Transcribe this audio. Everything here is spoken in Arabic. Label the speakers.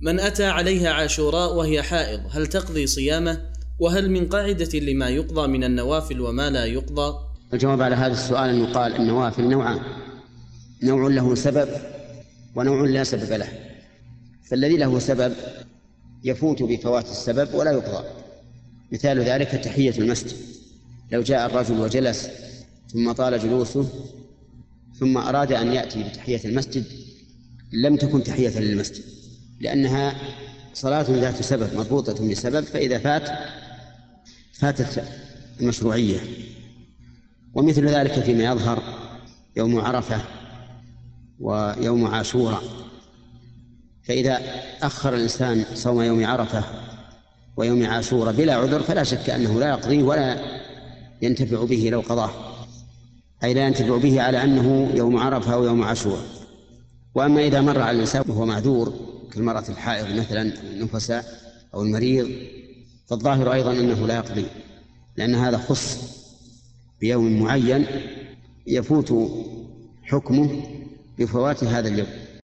Speaker 1: من أتى عليها عاشوراء وهي حائض هل تقضي صيامه؟ وهل من قاعدة لما يقضى من النوافل وما لا يقضى؟
Speaker 2: الجواب على هذا السؤال أنه قال النوافل نوعان. نوع له سبب ونوع لا سبب له. فالذي له سبب يفوت بفوات السبب ولا يقضى. مثال ذلك تحية المسجد. لو جاء الرجل وجلس ثم طال جلوسه ثم أراد أن يأتي بتحية المسجد لم تكن تحية للمسجد. لأنها صلاة ذات سبب مربوطة بسبب فإذا فات فاتت المشروعية. ومثل ذلك فيما يظهر يوم عرفة ويوم عاشوراء فإذا أخر الإنسان صوم يوم عرفة ويوم عاشوراء بلا عذر فلا شك أنه لا يقضيه ولا ينتفع به لو قضاه. أي لا ينتفع به على أنه يوم عرفة أو يوم عاشوراء وأما إذا مر على الإنسان وهو معذور كالمرأة الحائض مثلا النفساء أو المريض فالظاهر أيضا أنه لا يقضي لأن هذا خص بيوم معين يفوت حكمه بفوات هذا اليوم.